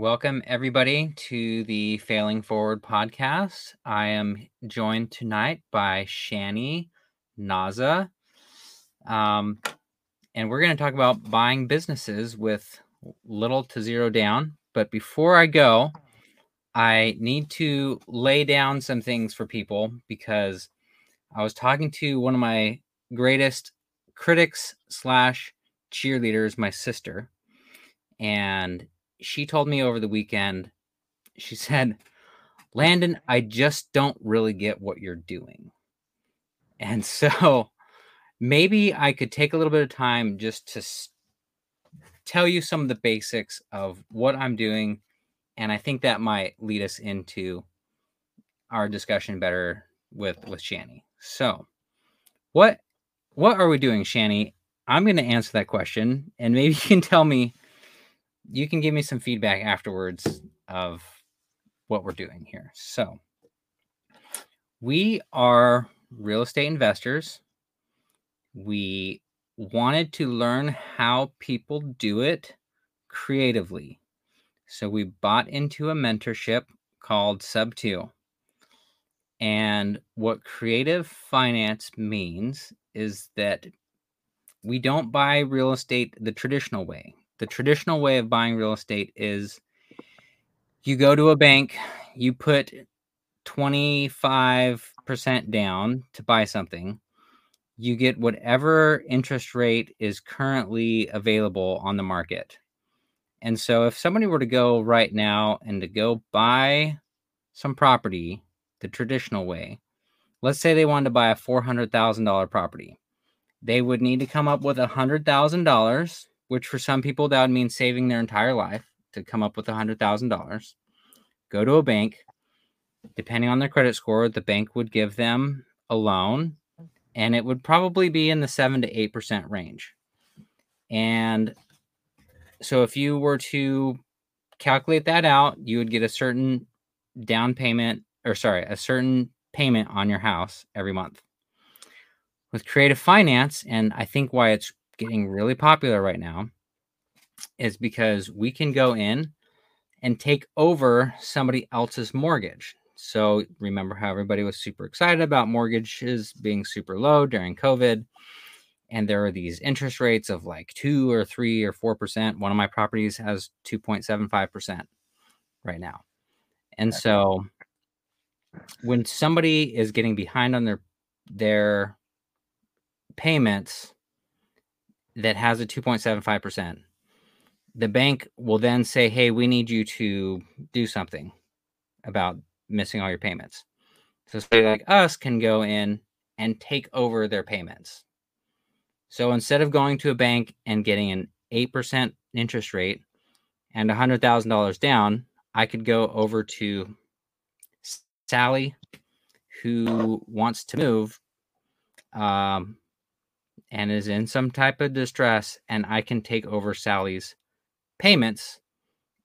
Welcome, everybody, to the Failing Forward podcast. I am joined tonight by Shanny Naza. Um, and we're going to talk about buying businesses with little to zero down. But before I go, I need to lay down some things for people because I was talking to one of my greatest critics slash cheerleaders, my sister, and she told me over the weekend, she said, Landon, I just don't really get what you're doing. And so maybe I could take a little bit of time just to tell you some of the basics of what I'm doing. And I think that might lead us into our discussion better with with Shanny. So, what what are we doing, Shanny? I'm going to answer that question, and maybe you can tell me you can give me some feedback afterwards of what we're doing here. So, we are real estate investors. We wanted to learn how people do it creatively. So, we bought into a mentorship called Sub 2. And what creative finance means is that we don't buy real estate the traditional way the traditional way of buying real estate is you go to a bank, you put 25% down to buy something, you get whatever interest rate is currently available on the market. And so if somebody were to go right now and to go buy some property the traditional way, let's say they wanted to buy a $400,000 property, they would need to come up with $100,000 which for some people that would mean saving their entire life to come up with a hundred thousand dollars. Go to a bank. Depending on their credit score, the bank would give them a loan, and it would probably be in the seven to eight percent range. And so, if you were to calculate that out, you would get a certain down payment, or sorry, a certain payment on your house every month. With creative finance, and I think why it's getting really popular right now is because we can go in and take over somebody else's mortgage. So remember how everybody was super excited about mortgages being super low during COVID. And there are these interest rates of like two or three or four percent. One of my properties has 2.75% right now. And so when somebody is getting behind on their their payments, that has a 2.75%, the bank will then say, Hey, we need you to do something about missing all your payments. So somebody like us can go in and take over their payments. So instead of going to a bank and getting an 8% interest rate and $100,000 down, I could go over to Sally, who wants to move, um, and is in some type of distress, and I can take over Sally's payments.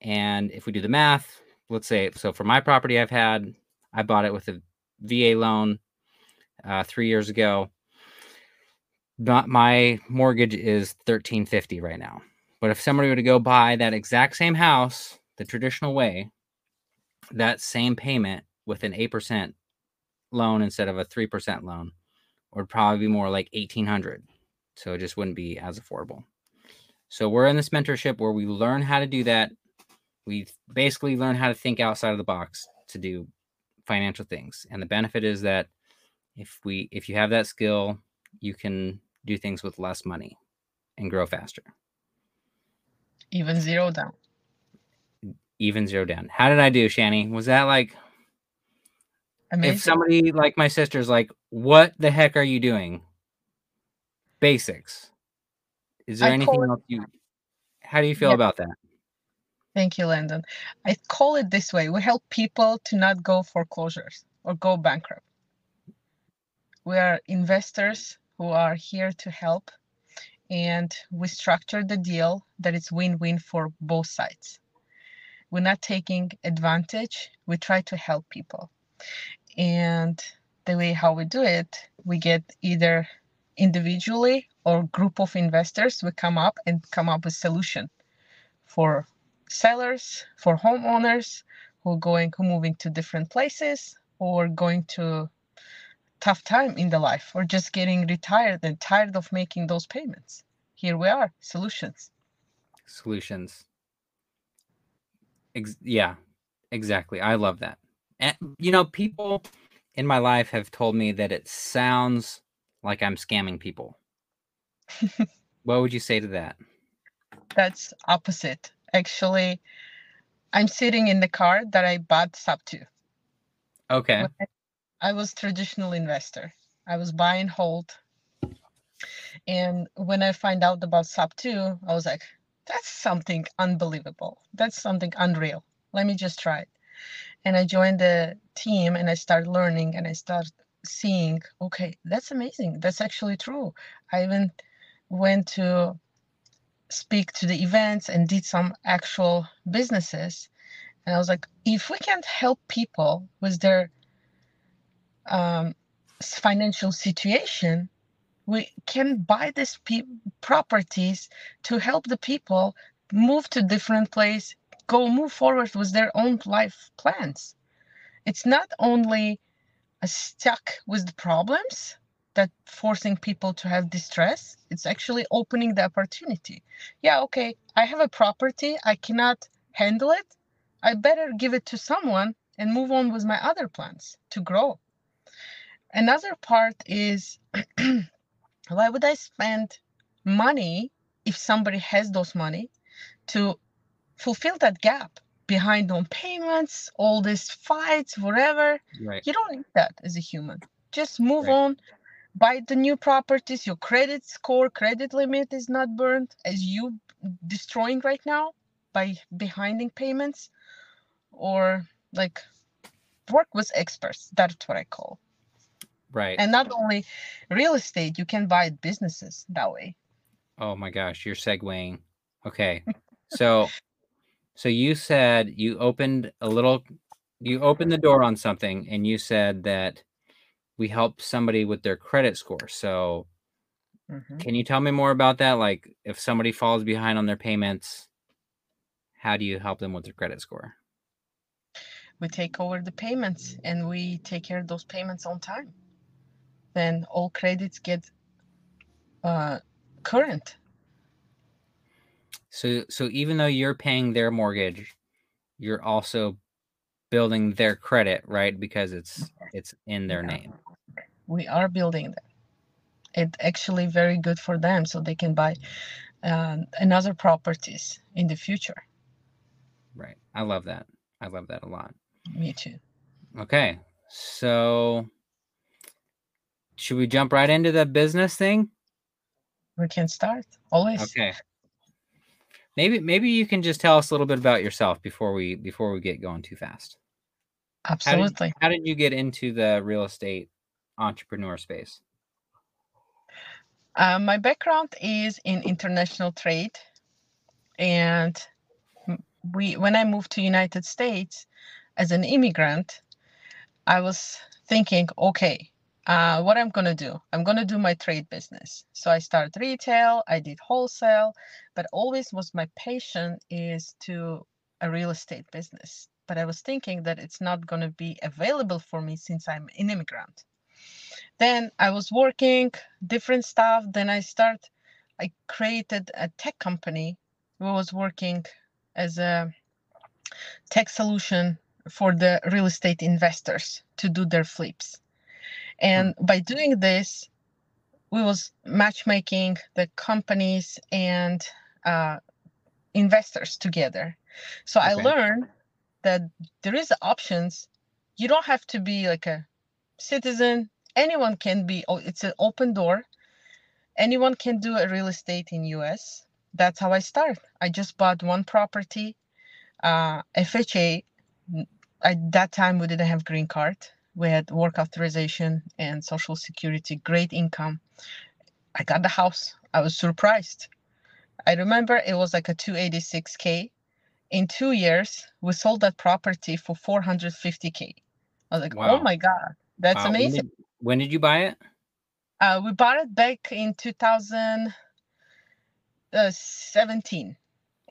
And if we do the math, let's say, so for my property, I've had, I bought it with a VA loan uh, three years ago. Not my mortgage is thirteen fifty right now. But if somebody were to go buy that exact same house the traditional way, that same payment with an eight percent loan instead of a three percent loan would probably be more like eighteen hundred so it just wouldn't be as affordable. So we're in this mentorship where we learn how to do that. We basically learn how to think outside of the box to do financial things. And the benefit is that if we if you have that skill, you can do things with less money and grow faster. Even zero down. Even zero down. How did I do, Shanny? Was that like Amazing. if somebody like my sister's like, what the heck are you doing? Basics. Is there I anything else you? How do you feel yeah. about that? Thank you, Landon. I call it this way: we help people to not go foreclosures or go bankrupt. We are investors who are here to help, and we structure the deal that it's win-win for both sides. We're not taking advantage. We try to help people, and the way how we do it, we get either individually or group of investors we come up and come up with solution for sellers, for homeowners who are going who moving to different places or going to tough time in the life or just getting retired and tired of making those payments. Here we are, solutions. Solutions. Ex- yeah, exactly. I love that. And you know, people in my life have told me that it sounds like I'm scamming people. what would you say to that? That's opposite. Actually, I'm sitting in the car that I bought Sub 2. Okay. I was traditional investor. I was buy and hold. And when I find out about Sub 2, I was like, that's something unbelievable. That's something unreal. Let me just try it. And I joined the team and I started learning and I started seeing, okay, that's amazing. That's actually true. I even went to speak to the events and did some actual businesses. And I was like, if we can't help people with their um, financial situation, we can buy these pe- properties to help the people move to different place, go move forward with their own life plans. It's not only stuck with the problems that forcing people to have distress it's actually opening the opportunity. Yeah okay i have a property i cannot handle it. I better give it to someone and move on with my other plans to grow. Another part is why would I spend money if somebody has those money to fulfill that gap behind on payments, all these fights, whatever. Right. You don't need that as a human. Just move Right. on, buy the new properties. Your credit score, credit limit is not burned as you destroying right now by behinding payments, or like work with experts. That's what I call. Right. And not only real estate, you can buy businesses that way. Oh my gosh, you're segueing. Okay. So so you said you opened a little you opened the door on something and you said that we help somebody with their credit score. So Mhm. can you tell me more about that? Like if somebody falls behind on their payments, how do you help them with their credit score? We take over the payments and we take care of those payments on time. Then all credits get uh, current. So so even though you're paying their mortgage, you're also building their credit, right? Because it's it's in their name. We are building that. It's actually very good for them so they can buy um, another properties in the future. Right. I love that. I love that a lot. Me too. Okay. So should we jump right into the business thing? We can start always. Okay. Maybe maybe you can just tell us a little bit about yourself before we before we get going too fast. How did, Absolutely. how did you get into the real estate entrepreneur space? Uh, my background is in international trade, and we when I moved to United States as an immigrant, I was thinking, okay, uh, what I'm gonna do? I'm gonna do my trade business. So I started retail, I did wholesale, but always was my passion is to a real estate business. But I was thinking that it's not gonna be available for me since I'm an immigrant then i was working different stuff then i start i created a tech company who was working as a tech solution for the real estate investors to do their flips and by doing this we was matchmaking the companies and uh, investors together. So i learned that there is options. You don't have to be like a citizen. Anyone can be oh, it's an open door. Anyone can do a real estate in us that's how i start. I just bought one property uh, fha at that time we didn't have green card we had work authorization and social security great income i got the house i was surprised i remember it was like a 286k in two years we sold that property for 450k i was like Wow. oh my god that's Wow, when amazing did- when did you buy it? Uh, we bought it back in 2017.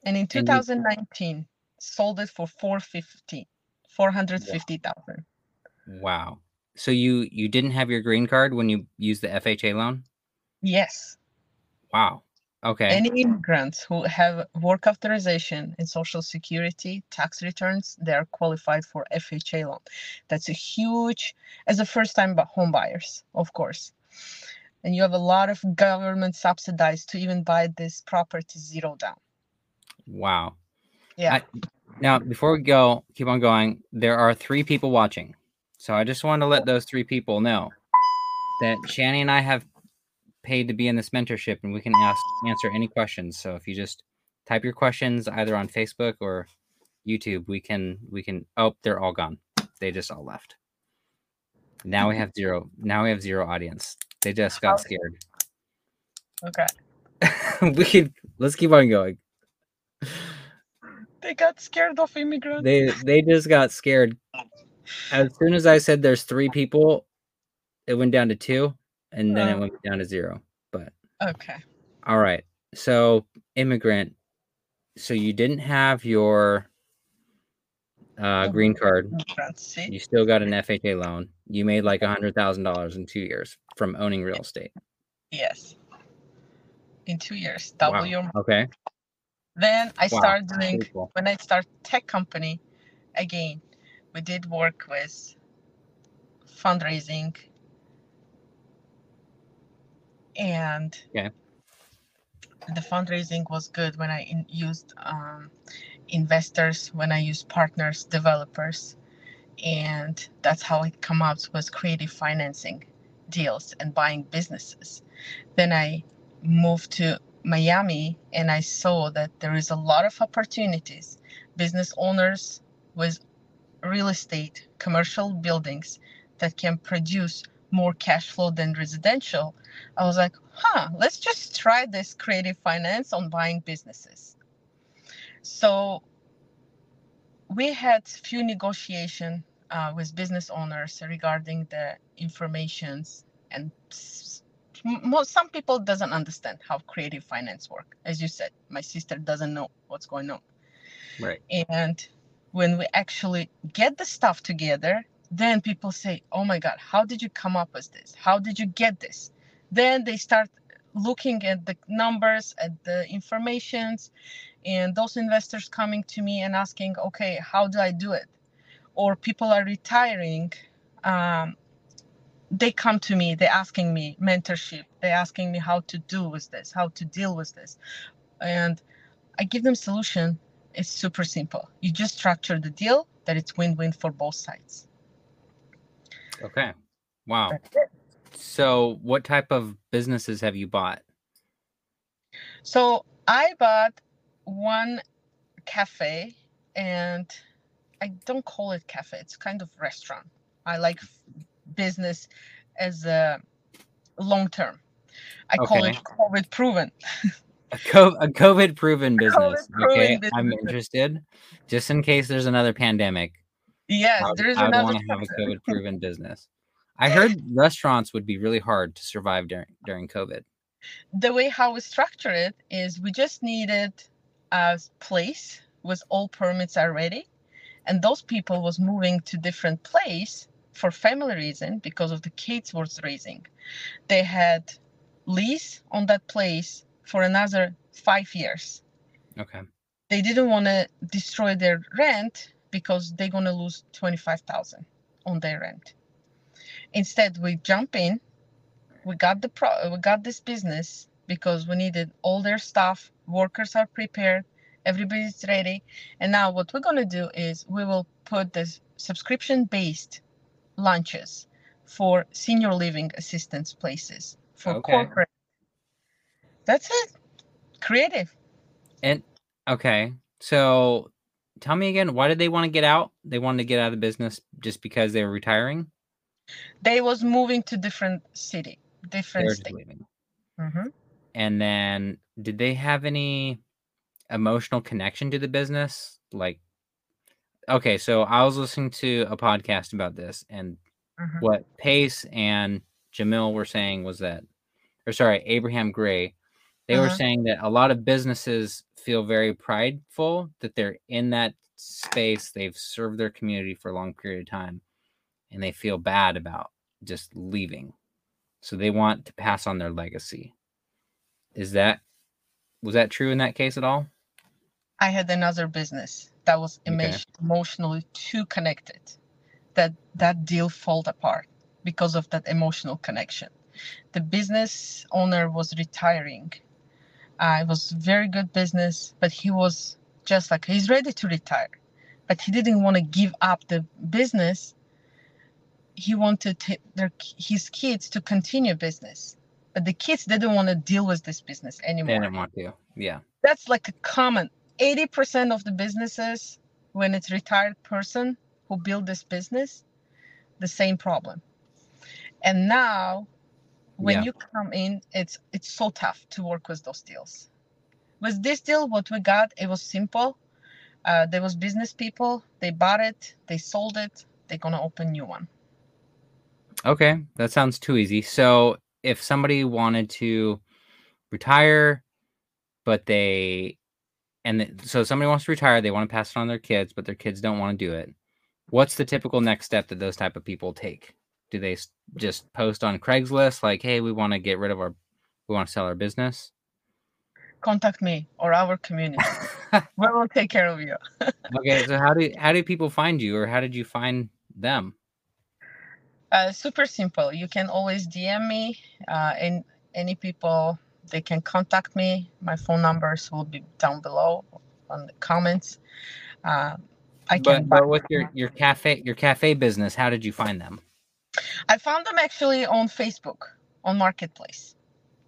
And in And you- 2019, sold it for 450, 450,000. Wow. So you you didn't have your green card when you used the FHA loan? Yes. Wow. Okay. Any immigrants who have work authorization and social security tax returns, they are qualified for FHA loan. That's a huge, as a first time home buyers, of course. And you have a lot of government subsidized to even buy this property zero down. wow. Yeah. I- Now, before we go, keep on going. There are three people watching. So I just want to let those three people know that Shanny and I have paid to be in this mentorship and we can ask answer any questions. So if you just type your questions either on Facebook or YouTube, we can we can oh, they're all gone. They just all left. Now we mm-hmm. have zero. Now we have zero audience. They just got oh. scared. Okay. we could let's keep on going. They got scared of immigrants. they they just got scared as soon as i said there's three people it went down to two and then it Oh. went down to zero but Okay. all right so immigrant so you didn't have your uh, green card you still got an fha loan you made like a hundred thousand dollars in two years from owning real estate Yes. In two years, double Wow. your. okay Then I Wow, started doing cool. when I start tech company, again, we did work with fundraising and Okay. the fundraising was good when I in, used um, investors, when I used partners, developers, and that's how I come up with creative financing deals and buying businesses. Then I moved to Miami and I saw that there is a lot of opportunities. Business owners with real estate, commercial buildings that can produce more cash flow than residential. I was like, huh, let's just try this creative finance on buying businesses. So we had few negotiation uh, with business owners regarding the informations and most some people doesn't understand how creative finance work as you said my sister doesn't know what's going on right and when we actually get the stuff together then people say oh my god how did you come up with this? How did you get this? Then they start looking at the numbers at the informations and those investors coming to me and asking okay how do i do it? Or people are retiring um, they come to me they're asking me mentorship they're asking me how to do with this how to deal with this. And i give them solution it's super simple. You just structure the deal that it's win-win for both sides. Okay. Wow. So what type of businesses have you bought? So i bought one cafe and i don't call it cafe it's kind of restaurant. I like business as a long term. I call it covid proven a, co- a COVID proven business. Okay, I'm interested. Just in case there's another pandemic, yes I would, there is I another want to have a. COVID proven business. I heard restaurants would be really hard to survive during during COVID. the way how we structure it is we just needed a place with all permits are ready and those people was moving to different place for family reason because of the kids was raising they had lease on that place for another five years Okay. they didn't want to destroy their rent because they're going to lose 25000 on their rent instead we jump in we got the pro we got this business because we needed all their stuff workers are prepared everybody's ready and now what we're going to do is we will put this subscription based lunches for senior living assistance places for Okay. corporate that's it creative And okay, so tell me again, why did they want to get out? They wanted to get out of the business just because they were retiring. they was moving to different city different state leaving. hmm And then, did they have any emotional connection to the business? Like, okay, so I was listening to a podcast about this, and Mhm. what Pace and Jamil were saying was that, or sorry, Abraham Gray They were Uh-huh. saying that a lot of businesses feel very prideful that they're in that space. They've served their community for a long period of time and they feel bad about just leaving. So they want to pass on their legacy. Is that was that true in that case at all? I had another business that was Okay. emotionally too connected. That that deal fell apart because of that emotional connection. The business owner was retiring. Uh, it was very good business, but he was just like he's ready to retire, but he didn't want to give up the business. He wanted to, their his kids to continue business, but the kids didn't want to deal with this business They anymore didn't want to. Yeah. that's like a common 80% of the businesses when it's retired person who build this business the same problem and now when Yeah. you come in it's it's so tough to work with those deals with this deal what we got it was simple uh, there was business people they bought it they sold it they're gonna open new one Okay, that sounds too easy. So if somebody wanted to retire, but they and th- so somebody wants to retire, they want to pass it on to their kids, but their kids don't want to do it. What's the typical next step that those type of people take? Do they just post on Craigslist like, "Hey, we want to get rid of our, we want to sell our business"? contact me or our community we will take care of you okay, so how do how do people find you, or how did you find them? Uh, super simple. You can always DM me, uh, and any people they can contact me. My phone numbers will be down below on the comments. Uh, I can. But but with your your cafe your cafe business, how did you find them? I found them actually on Facebook on Marketplace.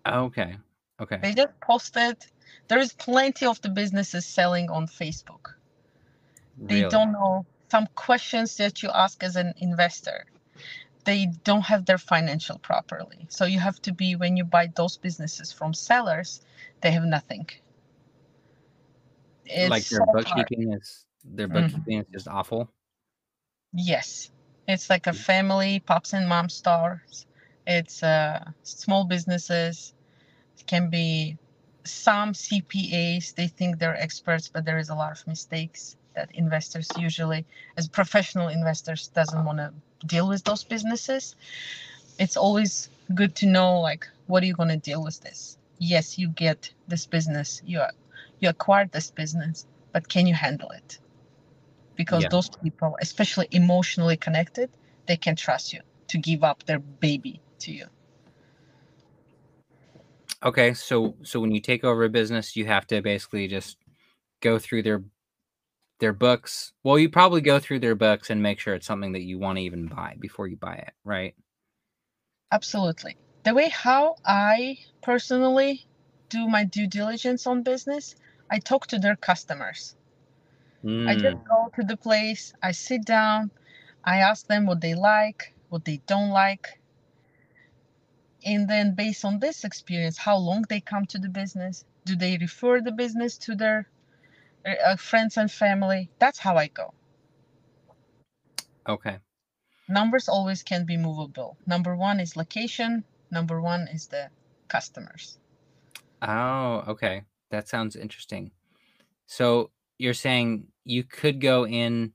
Okay, okay, They just posted. There is plenty of the businesses selling on Facebook. Really? They don't know some questions that you ask as an investor. They don't have their financial properly. So you have to be when you buy those businesses from sellers, they have nothing. It's like their so hard. bookkeeping is their Mhm. bookkeeping is just awful. Yes. It's like a family, pops and mom stores. It's uh, small businesses. It can be some CPAs. They think they're experts, but there is a lot of mistakes that investors usually, as professional investors, doesn't want to deal with those businesses. It's always good to know, like, what are you going to deal with this? Yes, you get this business. You you acquired this business, but can you handle it? Because Yeah. those people, especially emotionally connected, they can trust you to give up their baby to you. Okay, so so when you take over a business, you have to basically just go through their their books. Well, you probably go through their books and make sure it's something that you want to even buy before you buy it, right? Absolutely. The way how I personally do my due diligence on business, I talk to their customers. I Mm, just go to the place, I sit down, I ask them what they like, what they don't like. And then based on this experience, how long they come to the business, do they refer the business to their uh, friends and family? That's how I go. okay. Numbers always can be movable. Number one is location, number one is the customers. Oh, okay. That sounds interesting. So you're saying you could go in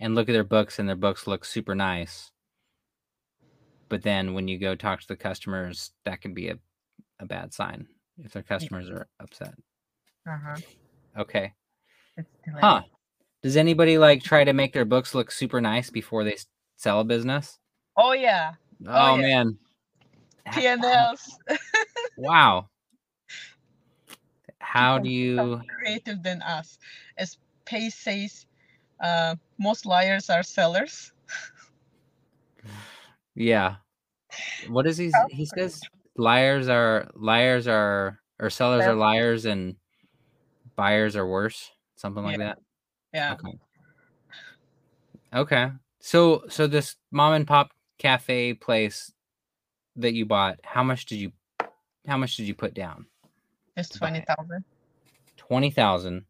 and look at their books and their books look super nice. But then when you go talk to the customers, that can be a, a bad sign if their customers are upset. Uh-huh. Okay. It's. Huh. Does anybody like try to make their books look super nice before they sell a business? Oh yeah, Oh, yeah. man. P&Ls. Wow. How do you creative than us. As Pace says, uh, most liars are sellers. Yeah. What is he? He says liars are liars are or sellers are liars and buyers are worse. Something like Yeah. that. Yeah. Okay. Okay. So so this mom and pop cafe place that you bought, how much did you how much did you put down? Just to buy twenty it. thousand. Twenty thousand.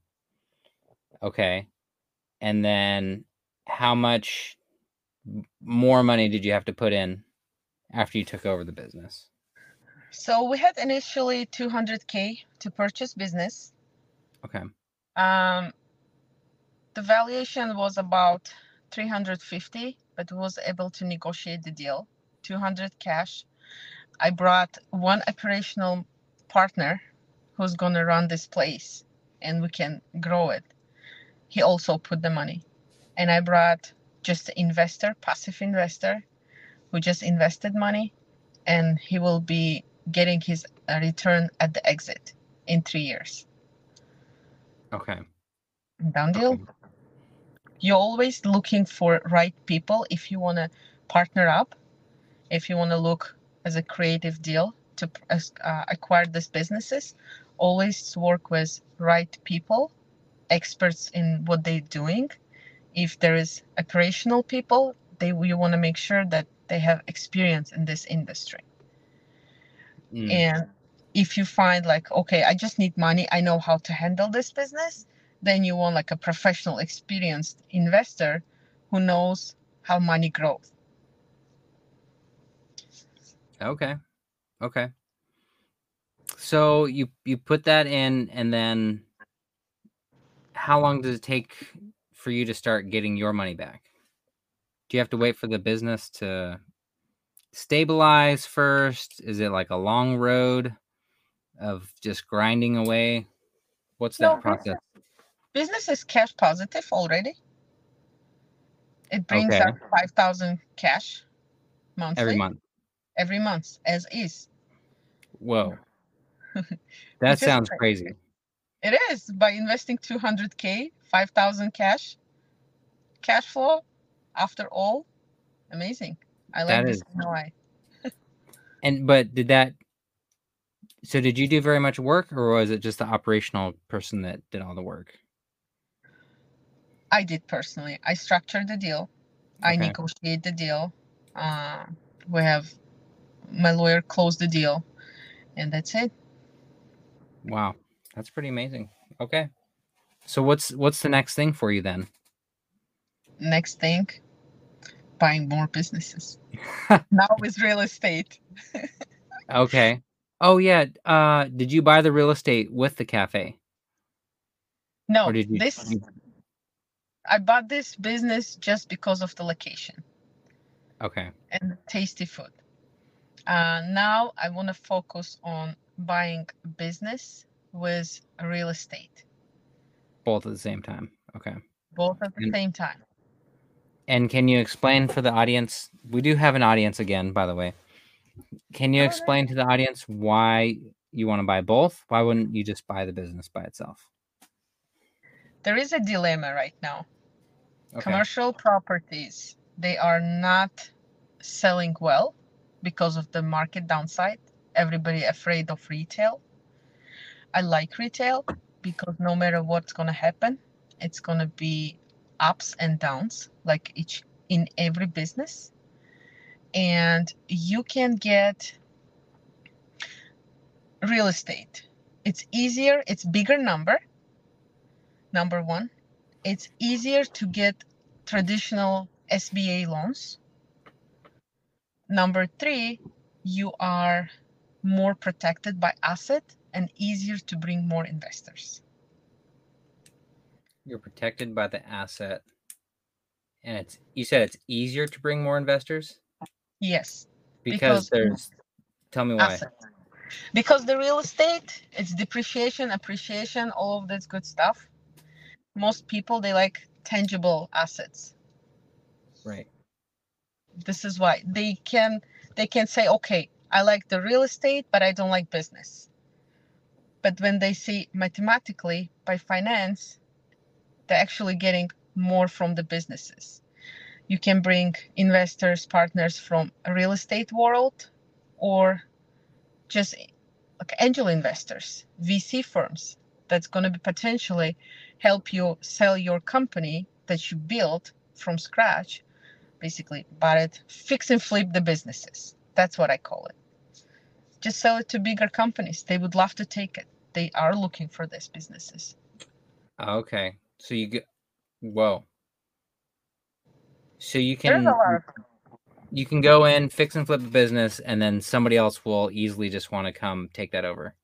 Okay. And then how much more money did you have to put in after you took over the business? So we had initially 200k to purchase business. Okay. Um, the valuation was about 350, but was able to negotiate the deal. 200 cash. I brought one operational partner who's going to run this place and we can grow it. He also put the money. And I brought just an investor, passive investor, who just invested money and he will be getting his uh, return at the exit in three years. Okay. Done deal. Okay. You're always looking for right people if you want to partner up, if you want to look as a creative deal to uh, acquire these businesses. Always work with right people, experts in what they're doing. If there is operational people, they you want to make sure that they have experience in this industry. Mm. And if you find like, okay, I just need money, I know how to handle this business, then you want like a professional, experienced investor who knows how money grows. Okay. Okay. So you you put that in and then how long does it take for you to start getting your money back? Do you have to wait for the business to stabilize first? Is it like a long road of just grinding away? What's that No, process? Business is cash positive already. It brings Okay. up 5,000 cash monthly Every month. every month as is. Whoa. That sounds crazy. It is by investing 200k, 5,000 cash, cash flow after all. Amazing. I like this is NOI. and but did that so did you do very much work or was it just the operational person that did all the work? I did personally. I structured the deal. Okay. I negotiate the deal. Uh, we have my lawyer close the deal, and that's it. Wow. That's pretty amazing. Okay. So what's what's the next thing for you then? Next thing, buying more businesses. Now with real estate. okay. Oh yeah. Uh did you buy the real estate with the cafe? Or No, did you, this I bought this business just because of the location Okay. and tasty food. Uh, now I want to focus on buying business with real estate, Both at the same time. Okay. both at the And same time. and can you explain for the audience? We do have an audience again, by the way. Can you explain to the audience why you want to buy both? Why wouldn't you just buy the business by itself? There is a dilemma right now. Okay. Commercial properties, they are not selling well because of the market downside. Everybody afraid of retail. I like retail because no matter what's to happen, it's to be ups and downs like each in every business. And you can get real estate. It's easier, it's bigger number. Number 1, it's easier to get traditional SBA loans. Number 3, you are more protected by asset and easier to bring more investors. You're protected by the asset. And it's you said it's easier to bring more investors Yes, because because there's tell me why. asset. Because the real estate, it's depreciation, appreciation, all of this good stuff. Most people they like tangible assets. Right. This is why they can they can say, okay, I like the real estate, but I don't like business. But when they see mathematically by finance, they're actually getting more from the businesses. You can bring investors, partners from real estate world or just like angel investors, VC firms that's going to be potentially help you sell your company that you built from scratch. Basically, bought it, fix and flip the businesses. That's what I call it. Just sell it to bigger companies. They would love to take it. They are looking for these businesses. Okay. So you get whoa. So you can a lot of you can go in, fix and flip the business, and then somebody else will easily just want to come take that over.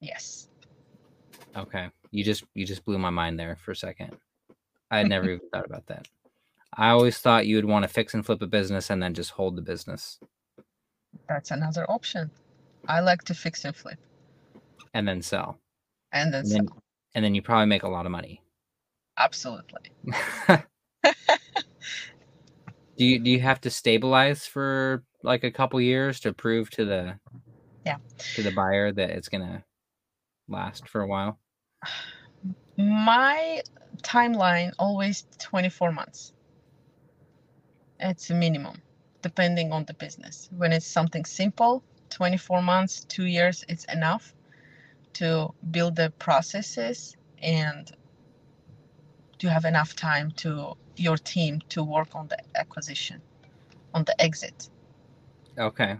Yes. Okay. You just you just blew my mind there for a second. I had never even thought about that. I always thought you would want to fix and flip a business and then just hold the business That's another option. I like to fix and flip and then sell. and then And sell. and then you probably make a lot of money. Absolutely. do you do you have to stabilize for like a couple years to prove to the Yeah. to the buyer that it's gonna last for a while? My timeline always 24 months. It's a minimum, depending on the business. When it's something simple, 24 months, two years, it's enough to build the processes and to have enough time to your team to work on the acquisition, on the exit. Okay.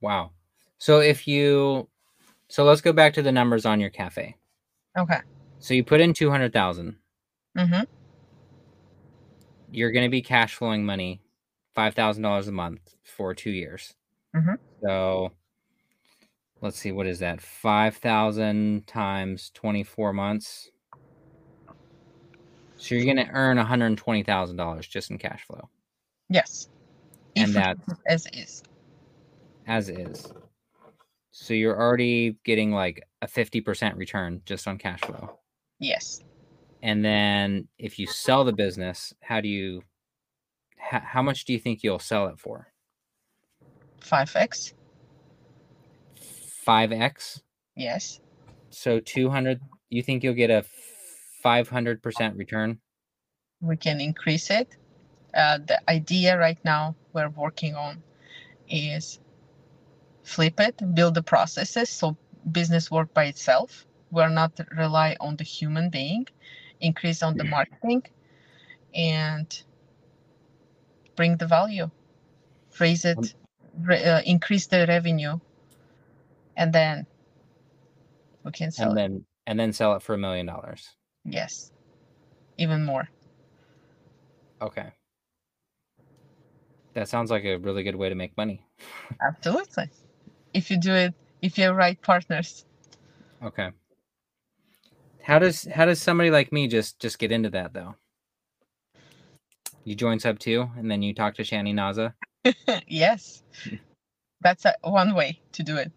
Wow. So if you so let's go back to the numbers on your cafe. Okay. So you put in 200,000. Mm-hmm. You're going to be cash flowing money, $5,000 a month for 2 years. Mhm. So let's see what is that? 5,000 times 24 months. So you're going to earn $120,000 just in cash flow Yes. And that- as is. as is. So you're already getting like a 50% return just on cash flow. Yes. And then if you sell the business, how do you how, how much do you think you'll sell it for? 5x. 5x. Yes. So 200 you think you'll get a 500% return? we can increase it. Uh, the idea right now we're working on is flip it, build the processes so business work by itself. We're not rely on the human being, increase on the marketing, and bring the value, raise it, Um, re- uh, increase the revenue, and then we can sell and it. then and then sell it for a million dollars. Yes, even more. Okay. That sounds like a really good way to make money. Absolutely. If you do it, if you have right partners. Okay. How does how does somebody like me just just get into that though? You join sub two and then you talk to Shanny Naza. yes. That's a, one way to do it.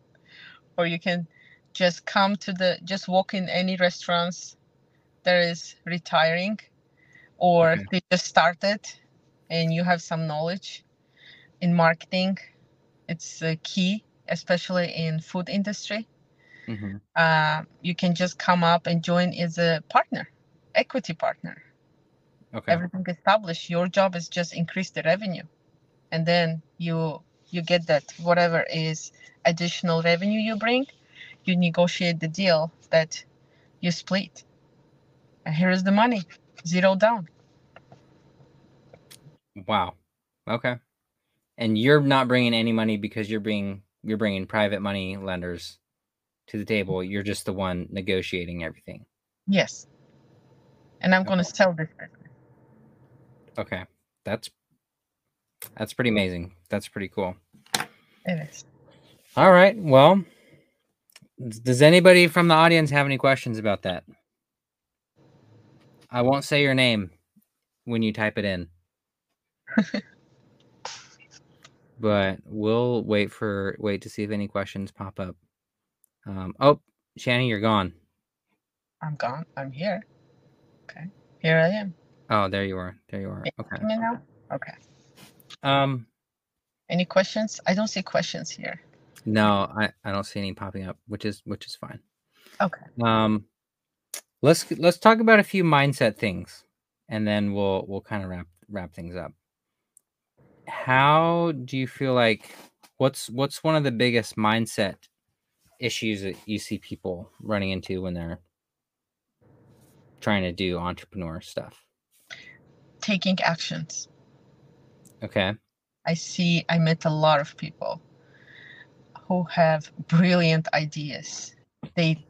Or you can just come to the, just walk in any restaurants there is retiring, or Okay. they just started and you have some knowledge in marketing. It's uh, key, especially in food industry. Mm-hmm. Uh, you can just come up and join as a partner, equity partner. Okay. everything established your job is just increase the revenue and then you you get that whatever is additional revenue you bring you negotiate the deal that you split and here is the money zero down Wow. Okay. And you're not bringing any money because you're bringing you're bringing private money lenders to the table. You're just the one negotiating everything. yes and i'm going to sell this business Okay. That's that's pretty amazing. That's pretty cool. it is All right. Well, does anybody from the audience have any questions about that? I won't say your name when you type it in. but we'll wait for wait to see if any questions pop up. Um, oh, Shanny, you're gone. i'm gone i'm here okay here i am Oh, there you are. There you are. Okay. you hear me now okay Um, any questions i don't see questions here no, I, I don't see any popping up, which is which is fine. okay Um, let's let's talk about a few mindset things, and then we'll we'll kind of wrap wrap things up. How do you feel like what's what's one of the biggest mindset issues that you see people running into when they're trying to do entrepreneur stuff? taking actions Okay. I see, I met a lot of people who have brilliant ideas. They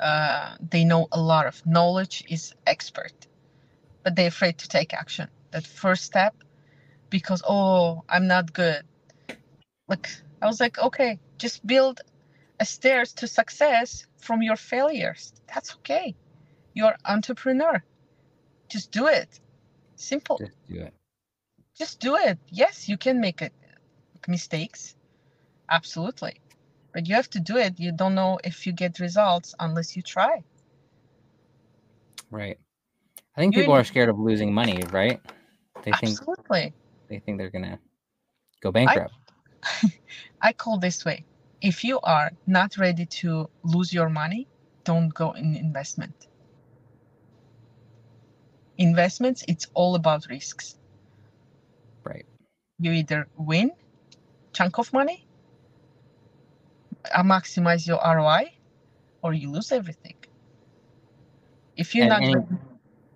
uh, they know a lot of knowledge, is expert, but they're afraid to take action. That first step, because oh i'm not good like i was like okay just build stairs to success from your failures. That's okay. You're entrepreneur. Just do it. Simple. Just do it. just do it. Yes you can make it, mistakes. Absolutely. But you have to do it. You don't know if you get results unless you try. Right. I think people need- are scared of losing money, right? They think absolutely. they think they're gonna go bankrupt. I call this way. If you are not ready to lose your money, don't go in investment. Investments, it's all about risks. Right. You either win chunk of money, uh, maximize your ROI, or you lose everything. If you're At not any- ready,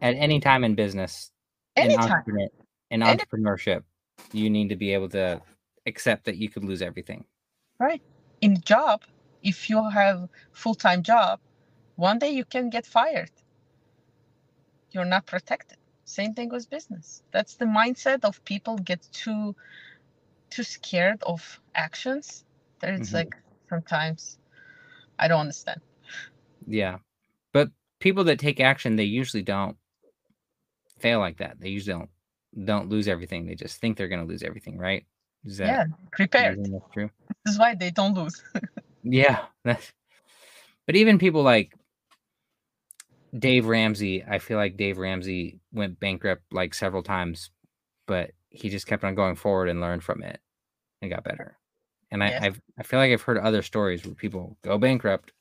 At any time in business, in anytime, entrepreneur, in entrepreneurship, you need to be able to accept that you could lose everything. right? In job, if you have full-time job, one day you can get fired. You're not protected. Same thing with business. That's the mindset of people get too too scared of actions. That it's Mhm. like sometimes I don't understand. Yeah. But people that take action, they usually don't fail like that. They usually don't don't lose everything. They just think they're gonna lose everything, right? Is that yeah, prepared. that's true? This is why they don't lose. Yeah. That's, but even people like Dave Ramsey, I feel like Dave Ramsey went bankrupt like several times, but he just kept on going forward and learned from it and got better. And I. I've I feel like I've heard other stories where people go bankrupt,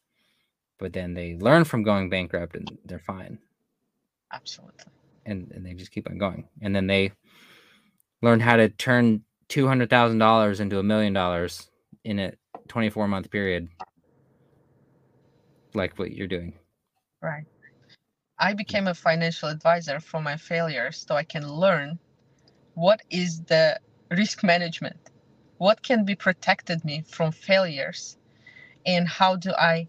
but then they learn from going bankrupt and they're fine. Absolutely. And, and they just keep on going. And then they learn how to turn two hundred thousand dollars into a million dollars in a twenty four month period. Like what you're doing. Right. I became a financial advisor for my failures so I can learn what is the risk management, what can be protected me from failures, and how do I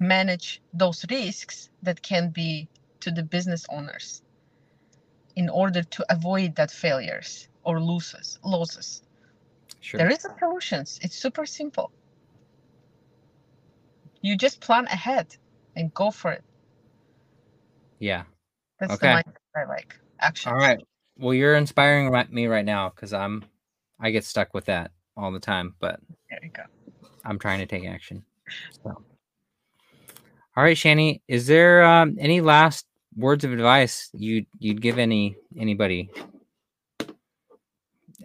manage those risks that can be to the business owners in order to avoid that failures or loses losses. Sure. There is a solutions. It's super simple. You just plan ahead and go for it. yeah. That's Okay. the mindset I like. Action. All right. Well, you're inspiring me right now because I'm I get stuck with that all the time, but There you go. I'm trying to take action. So. All right, Shanny, is there um, any last words of advice you'd you'd give any anybody?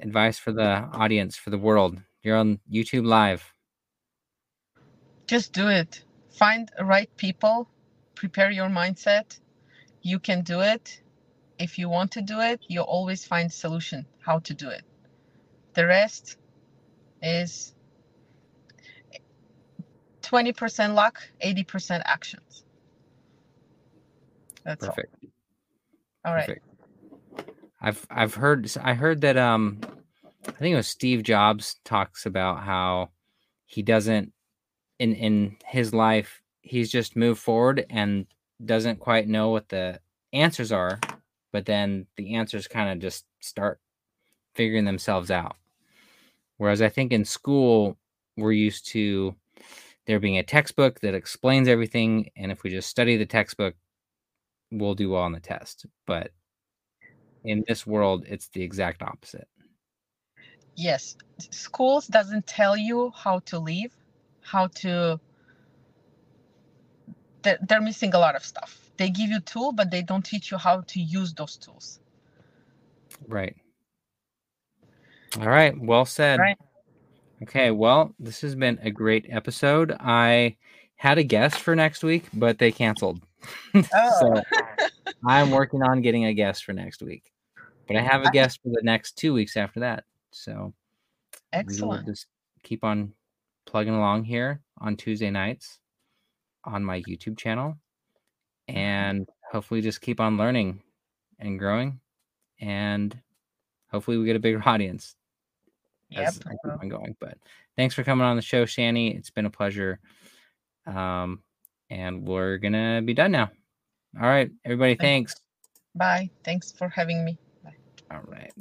Advice for the audience, for the world. You're on YouTube Live. Just do it. Find the right people. Prepare your mindset. You can do it. If you want to do it, you always find solution how to do it. The rest is 20% luck, 80% actions. That's Perfect. all. All right. Perfect. I've I've heard I heard that um I think it was Steve Jobs talks about how he doesn't in in his life he's just moved forward and doesn't quite know what the answers are, but then the answers kind of just start figuring themselves out. Whereas I think in school we're used to there being a textbook that explains everything and if we just study the textbook we'll do well on the test. But in this world, it's the exact opposite. Yes. Schools doesn't tell you how to live, how to they're, missing a lot of stuff. They give you tool, but they don't teach you how to use those tools. Right. All right. Well said. Right. Okay. Well, this has been a great episode. I had a guest for next week, but they canceled. Oh. so I'm working on getting a guest for next week. But I have a guest for the next two weeks after that. So Excellent. just keep on plugging along here on Tuesday nights on my YouTube channel and hopefully just keep on learning and growing and hopefully we get a bigger audience Yep. as I keep on going. But thanks for coming on the show, Shanny. It's been a pleasure. Um, and we're gonna be done now. All right, everybody, thanks. Bye. Thanks for having me. Bye. All right.